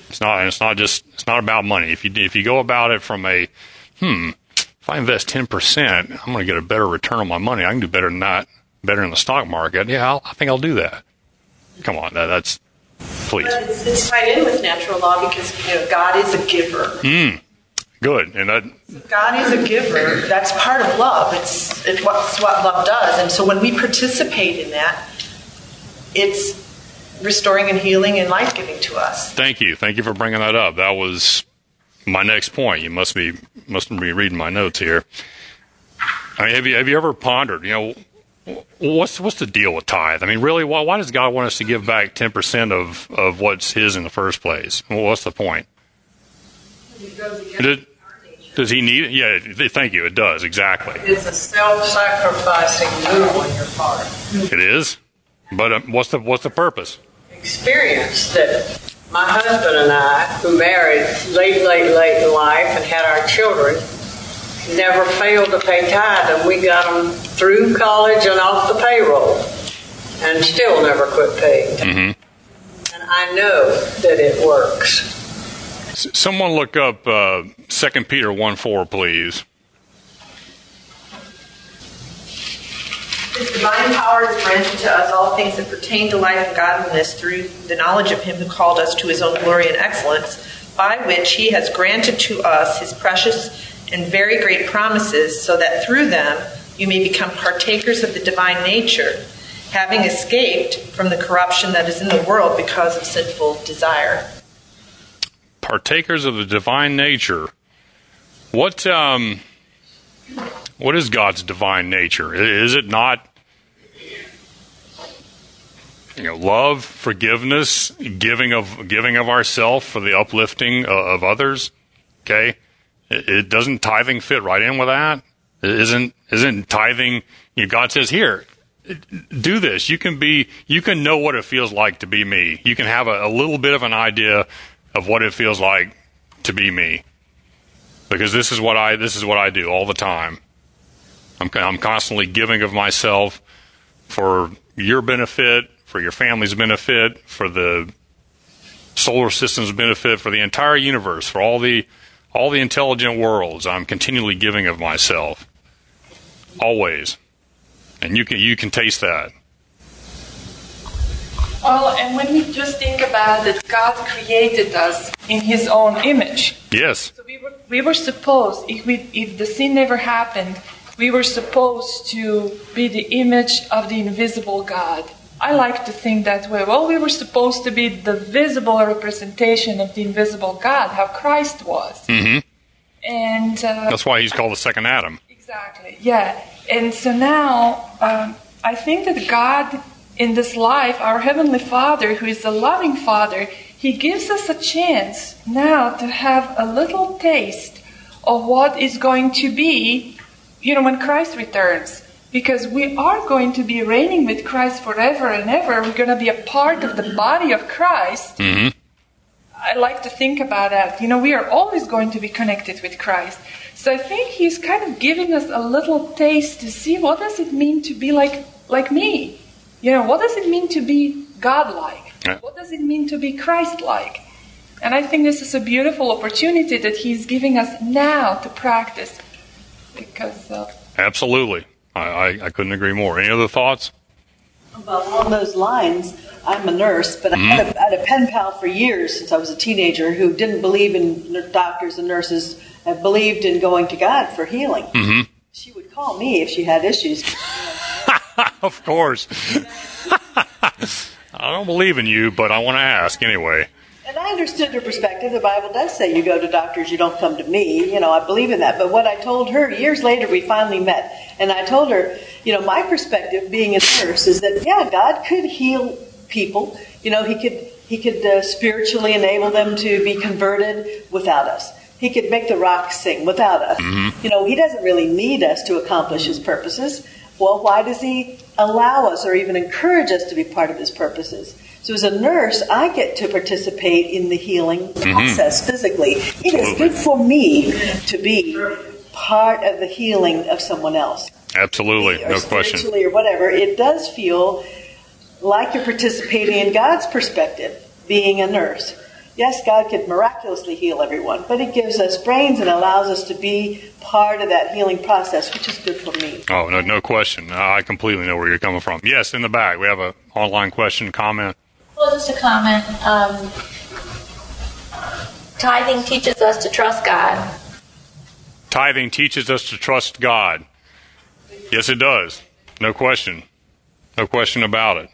It's not it's not just it's not about money. If you if you go about it from a hmm, if I invest ten percent, I'm going to get a better return on my money. I can do better than that, better in the stock market. Yeah, I'll, I think I'll do that. Come on, that, that's please. It's, it's tied in with natural law because you know God is a giver. Mm. Good. And that, God is a giver. That's part of love. It's, it's what, it's what love does. And so when we participate in that, it's restoring and healing and life giving to us. thank you. Thank you for bringing that up. That was my next point. You must be must be reading my notes here. I mean, have you have you ever pondered? You know, what's what's the deal with tithe? I mean, really, why why does God want us to give back ten percent of of what's His in the first place? Well, what's the point? Did, does He need it? Yeah. Thank you. It does exactly. It's a self-sacrificing move on your part. It is. But uh, what's the what's the purpose? Experience that my husband and I, who married late, late, late in life and had our children, never failed to pay tithe, and we got them through college and off the payroll, and still never quit paying. Mm-hmm. And I know that it works. S- Someone look up uh, Second Peter one four, please. His divine power has granted to us all things that pertain to life and godliness through the knowledge of him who called us to his own glory and excellence, by which he has granted to us his precious and very great promises, so that through them you may become partakers of the divine nature, having escaped from the corruption that is in the world because of sinful desire. partakers of the divine nature. What um, what is God's divine nature? Is it not you know love, forgiveness, giving of giving of ourself for the uplifting of others? Okay, it, doesn't tithing fit right in with that? Isn't isn't tithing? You know, God says here, do this. You can be, you can know what it feels like to be me. You can have a, a little bit of an idea of what it feels like to be me. Because this is what I, this is what I do all the time. I'm, I'm constantly giving of myself for your benefit, for your family's benefit, for the solar system's benefit, for the entire universe, for all the, all the intelligent worlds. I'm continually giving of myself. Always. And you can, you can taste that. Well, and when we just think about that God created us in His own image. Yes. So we were, we were supposed, if, we, if the sin never happened, we were supposed to be the image of the invisible God. I like to think that way. Well, we were supposed to be the visible representation of the invisible God, how Christ was. hmm And uh, That's why he's called the second Adam. Exactly. Yeah. And so now um, I think that God in this life, our Heavenly Father, who is a loving Father, He gives us a chance now to have a little taste of what is going to be, you know, when Christ returns. Because we are going to be reigning with Christ forever and ever. We're going to be a part of the body of Christ. hmm I like to think about that. You know, we are always going to be connected with Christ. So I think he's kind of giving us a little taste to see what does it mean to be like like me? You know, what does it mean to be godlike? Yeah. What does it mean to be Christ-like? And I think this is a beautiful opportunity that he's giving us now to practice. Because uh, Absolutely. I, I, I couldn't agree more. Any other thoughts? Well, along those lines, I'm a nurse, but I, had a, I had a pen pal for years since I was a teenager who didn't believe in doctors and nurses, and believed in going to God for healing. hmm She would call me if she had issues. (laughs) of course. (laughs) I don't believe in you, but I want to ask anyway. And I understood her perspective. The Bible does say you go to doctors, you don't come to me. You know, I believe in that. But what I told her years later, we finally met, and I told her, you know, my perspective, being a nurse, is that yeah, God could heal people. You know, He could He could uh, spiritually enable them to be converted without us. He could make the rocks sing without us. You know, He doesn't really need us to accomplish His purposes. Well, why does He allow us or even encourage us to be part of His purposes? So, as a nurse, I get to participate in the healing mm-hmm. process physically. It is good for me to be part of the healing of someone else, Absolutely. or No question. or whatever. It does feel like you're participating in God's perspective, being a nurse. Yes, God could miraculously heal everyone, but He gives us brains and allows us to be part of that healing process, which is good for me. Oh, no, no question. I completely know where you're coming from. Yes, in the back. We have an online question, comment. Well, just a comment. Um, tithing teaches us to trust God, Tithing teaches us to trust God. Yes, it does. No question. No question about it.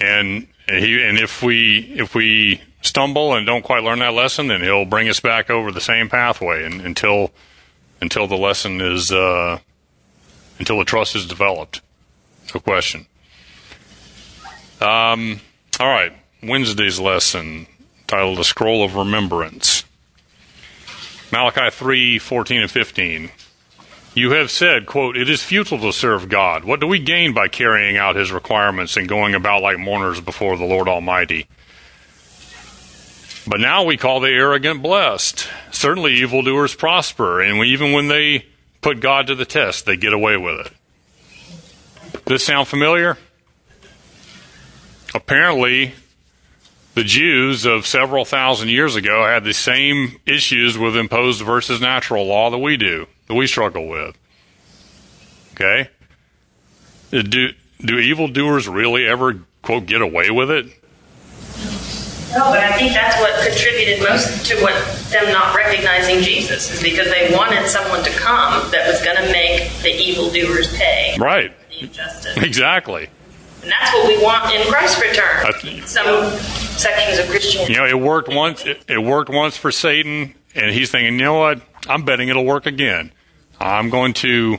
And and he and if we if we stumble and don't quite learn that lesson, then he'll bring us back over the same pathway and, until until the lesson is uh, until the trust is developed. No question. Um, all right, Wednesday's lesson titled "The Scroll of Remembrance." Malachi three fourteen and fifteen. You have said, quote, it is futile to serve God. What do we gain by carrying out his requirements and going about like mourners before the Lord Almighty? But now we call the arrogant blessed. Certainly evildoers prosper, and we, even when they put God to the test, they get away with it. This sound familiar? Apparently, the Jews of several thousand years ago had the same issues with imposed versus natural law that we do, that we struggle with. Okay? Do, do evildoers really ever, quote, get away with it? No, but I think that's what contributed most to what them not recognizing Jesus is because they wanted someone to come that was going to make the evildoers pay. Right. The injustice. Exactly. And that's what we want in Christ's return. Some sections of Christianity. You know, it worked once. It, it worked once for Satan, and he's thinking, you know what? I'm betting it'll work again. I'm going to,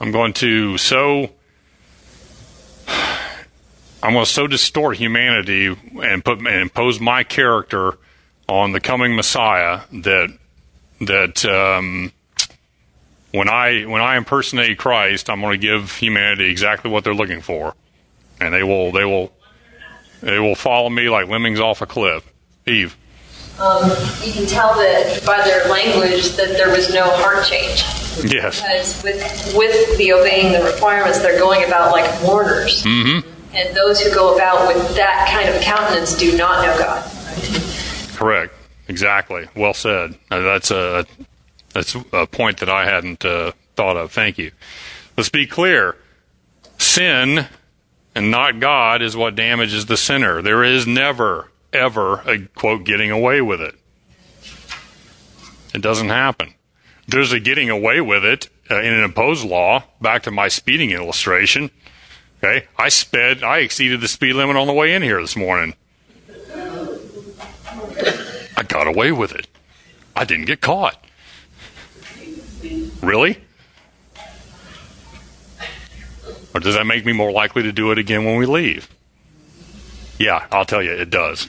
I'm going to so, I'm going to so distort humanity and put and impose my character on the coming Messiah that that um, when I when I impersonate Christ, I'm going to give humanity exactly what they're looking for, and they will they will they will follow me like lemmings off a cliff. Eve. Um, you can tell that by their language that there was no heart change. Yes. Because with with the obeying the requirements, they're going about like mourners, Mm-hmm. And those who go about with that kind of countenance do not know God. Correct. Exactly. Well said. That's a that's a point that I hadn't uh, thought of. Thank you. Let's be clear. Sin and not God is what damages the sinner. There is never ever a quote getting away with it. It doesn't happen. There's a getting away with it uh, in an imposed law. Back to my speeding illustration. Okay, I sped. I exceeded the speed limit on the way in here this morning. I got away with it. I didn't get caught. Really? Or does that make me more likely to do it again when we leave? Yeah, I'll tell you, it does.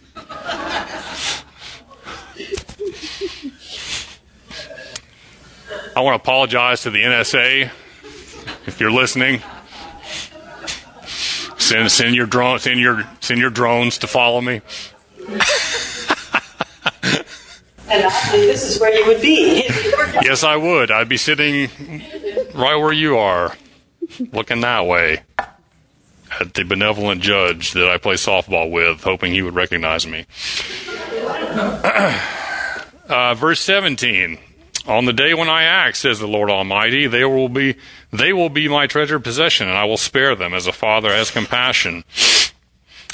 I want to apologize to the NSA if you're listening. Send send your drone send your send your drones to follow me. And actually, this is where you would be. Yes, I would. I'd be sitting right where you are, looking that way at the benevolent judge that I play softball with, hoping he would recognize me. (clears throat) uh, verse 17. On the day when I act, says the Lord Almighty, they will be they will be my treasured possession, and I will spare them as a father has compassion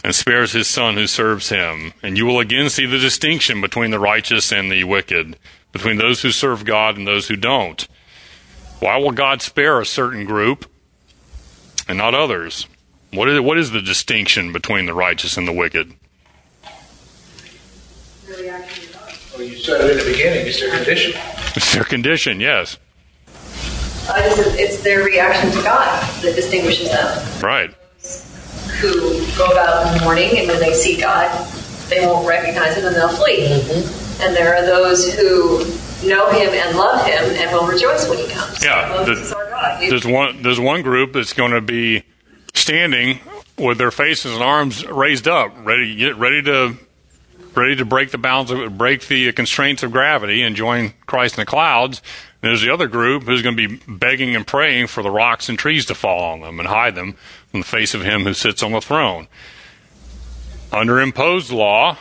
and spares his son who serves him. And you will again see the distinction between the righteous and the wicked, between those who serve God and those who don't. Why will God spare a certain group and not others? What is, what is the distinction between the righteous and the wicked? Well, you said it in the beginning, it's their condition. It's their condition, yes. I just, it's their reaction to God that distinguishes them. Right. Who go about in the mourning, and when they see God, they won't recognize Him and they'll flee. Mm-hmm. And there are those who know Him and love Him and will rejoice when He comes. Yeah, Moses the- is our God. There's one there's one group that's going to be standing with their faces and arms raised up, ready get ready to ready to break the bounds of break the constraints of gravity and join Christ in the clouds. And there's the other group who's going to be begging and praying for the rocks and trees to fall on them and hide them from the face of him who sits on the throne. Under imposed law,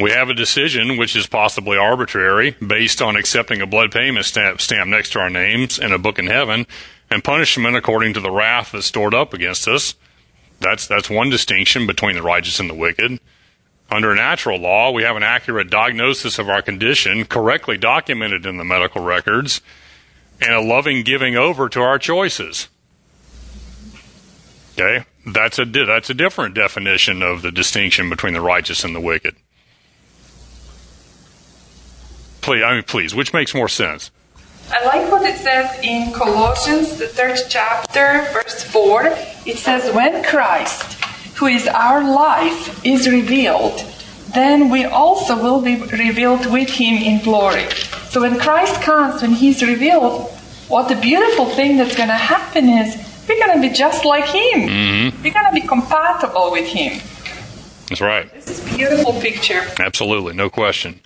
we have a decision which is possibly arbitrary based on accepting a blood payment stamp, stamp next to our names in a book in heaven and punishment according to the wrath that's stored up against us. That's, that's one distinction between the righteous and the wicked. Under natural law, we have an accurate diagnosis of our condition, correctly documented in the medical records, and a loving giving over to our choices. Okay? That's a that's a different definition of the distinction between the righteous and the wicked. Please, I mean, please, which makes more sense? I like what it says in Colossians, the third chapter, verse 4. It says, When Christ, who is our life, is revealed, then we also will be revealed with him in glory. So when Christ comes, when he's revealed, what the beautiful thing that's going to happen is we're going to be just like him. Mm-hmm. We're going to be compatible with him. That's right. This is a beautiful picture. Absolutely, no question.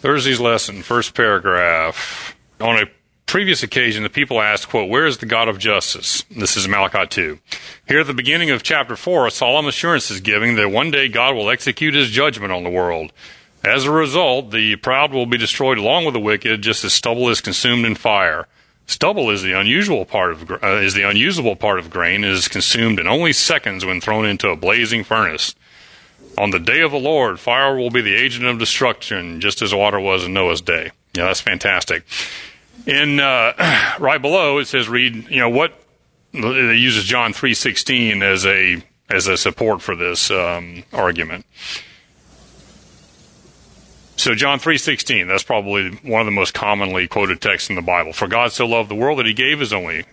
Thursday's lesson, first paragraph. On a previous occasion, the people asked, quote, Where is the God of justice? This is Malachi 2. Here at the beginning of chapter 4, a solemn assurance is given that one day God will execute his judgment on the world. As a result, the proud will be destroyed along with the wicked, just as stubble is consumed in fire. Stubble is the unusual part of uh, is the unusable part of grain. is consumed in only seconds when thrown into a blazing furnace. On the day of the Lord, fire will be the agent of destruction, just as water was in Noah's day. Yeah, that's fantastic. In uh, (clears throat) right below, it says, "Read." You know what? It uses John three sixteen as a as a support for this um, argument. So John 3:16, that's probably one of the most commonly quoted texts in the Bible. For God so loved the world that he gave his only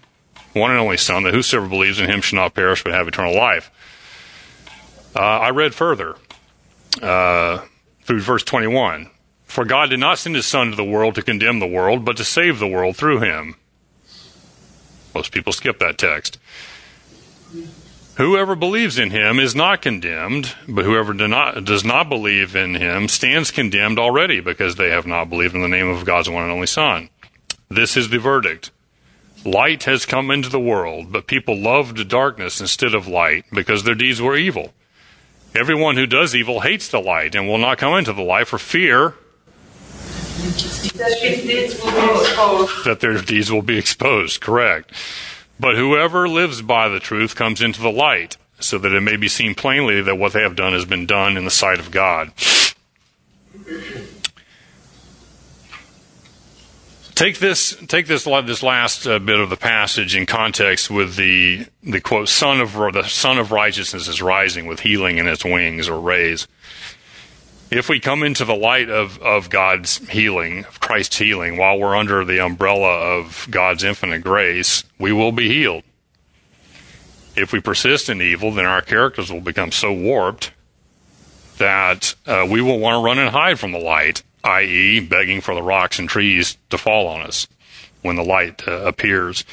one and only son that whosoever believes in him shall not perish but have eternal life. Uh, I read further uh, through verse 21. For God did not send his son to the world to condemn the world, but to save the world through him. Most people skip that text. Whoever believes in him is not condemned, but whoever do not, does not believe in him stands condemned already because they have not believed in the name of God's one and only Son. This is the verdict. Light has come into the world, but people loved darkness instead of light because their deeds were evil. Everyone who does evil hates the light and will not come into the light for fear that their deeds will be exposed. Correct. But whoever lives by the truth comes into the light, so that it may be seen plainly that what they have done has been done in the sight of God. Take this, take this, this last uh, bit of the passage in context with the the quote, "Son of the Sun of Righteousness is rising with healing in its wings or rays." If we come into the light of, of God's healing, of Christ's healing, while we're under the umbrella of God's infinite grace, we will be healed. If we persist in evil, then our characters will become so warped that uh, we will want to run and hide from the light, i.e., begging for the rocks and trees to fall on us when the light uh, appears.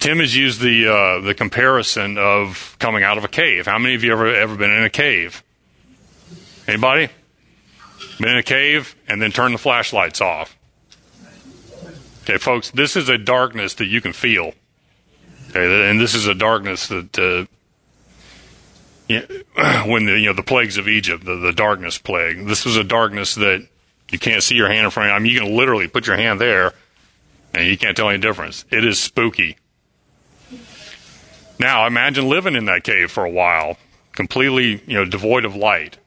Tim has used the uh, the comparison of coming out of a cave. How many of you ever ever been in a cave? Anybody? Been in a cave, and then turn the flashlights off. Okay, folks, this is a darkness that you can feel. Okay, and this is a darkness that, uh, (clears throat) when the you know the plagues of Egypt, the, the darkness plague. This was a darkness that you can't see your hand in front. of you. I mean, you can literally put your hand there, and you can't tell any difference. It is spooky. Now, imagine living in that cave for a while, completely you know devoid of light.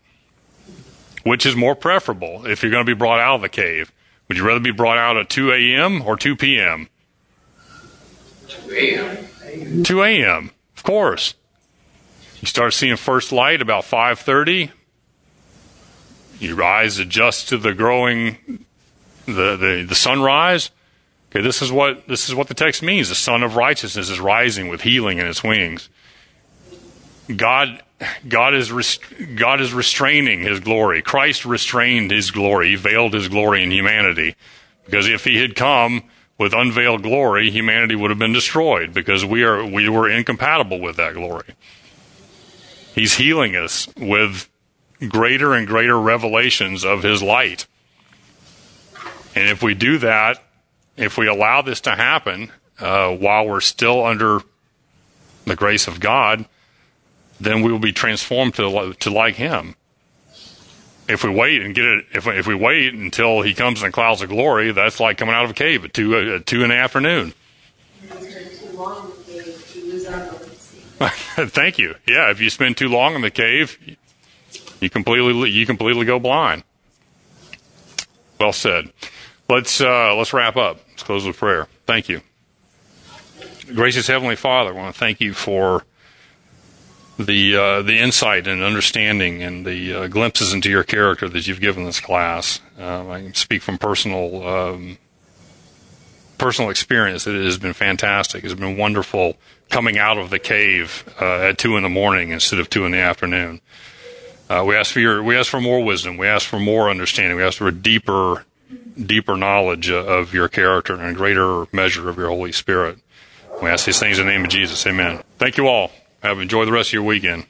Which is more preferable if you're going to be brought out of the cave? Would you rather be brought out at 2 a.m. or 2 p.m.? 2 a.m. 2 a.m. Of course. You start seeing first light about 5:30. Your eyes adjust to the growing, the, the the sunrise. Okay, this is what this is what the text means. The sun of Righteousness is rising with healing in its wings. God God is rest- God is restraining His glory. Christ restrained His glory. He veiled His glory in humanity, because if He had come with unveiled glory, humanity would have been destroyed because we are we were incompatible with that glory. He's healing us with greater and greater revelations of His light, and if we do that, if we allow this to happen uh, while we're still under the grace of God then we will be transformed to to like Him. If we wait and get it, if if we wait until He comes in the clouds of glory, that's like coming out of a cave at two two in the afternoon. (laughs) Thank you. Yeah, if you spend too long in the cave, You completely you completely go blind. Well said. Let's uh, let's wrap up. Let's close with prayer. Thank you. Gracious Heavenly Father, I want to thank you for the uh, the insight and understanding and the uh, glimpses into your character that you've given this class. Uh, I can speak from personal um, personal experience that it has been fantastic. It's been wonderful coming out of the cave uh, at two in the morning instead of two in the afternoon. Uh, we ask for your we ask for more wisdom. We ask for more understanding. We ask for a deeper deeper knowledge of your character and a greater measure of your Holy Spirit. We ask these things in the name of Jesus. Amen. Thank you all. Have enjoy the rest of your weekend.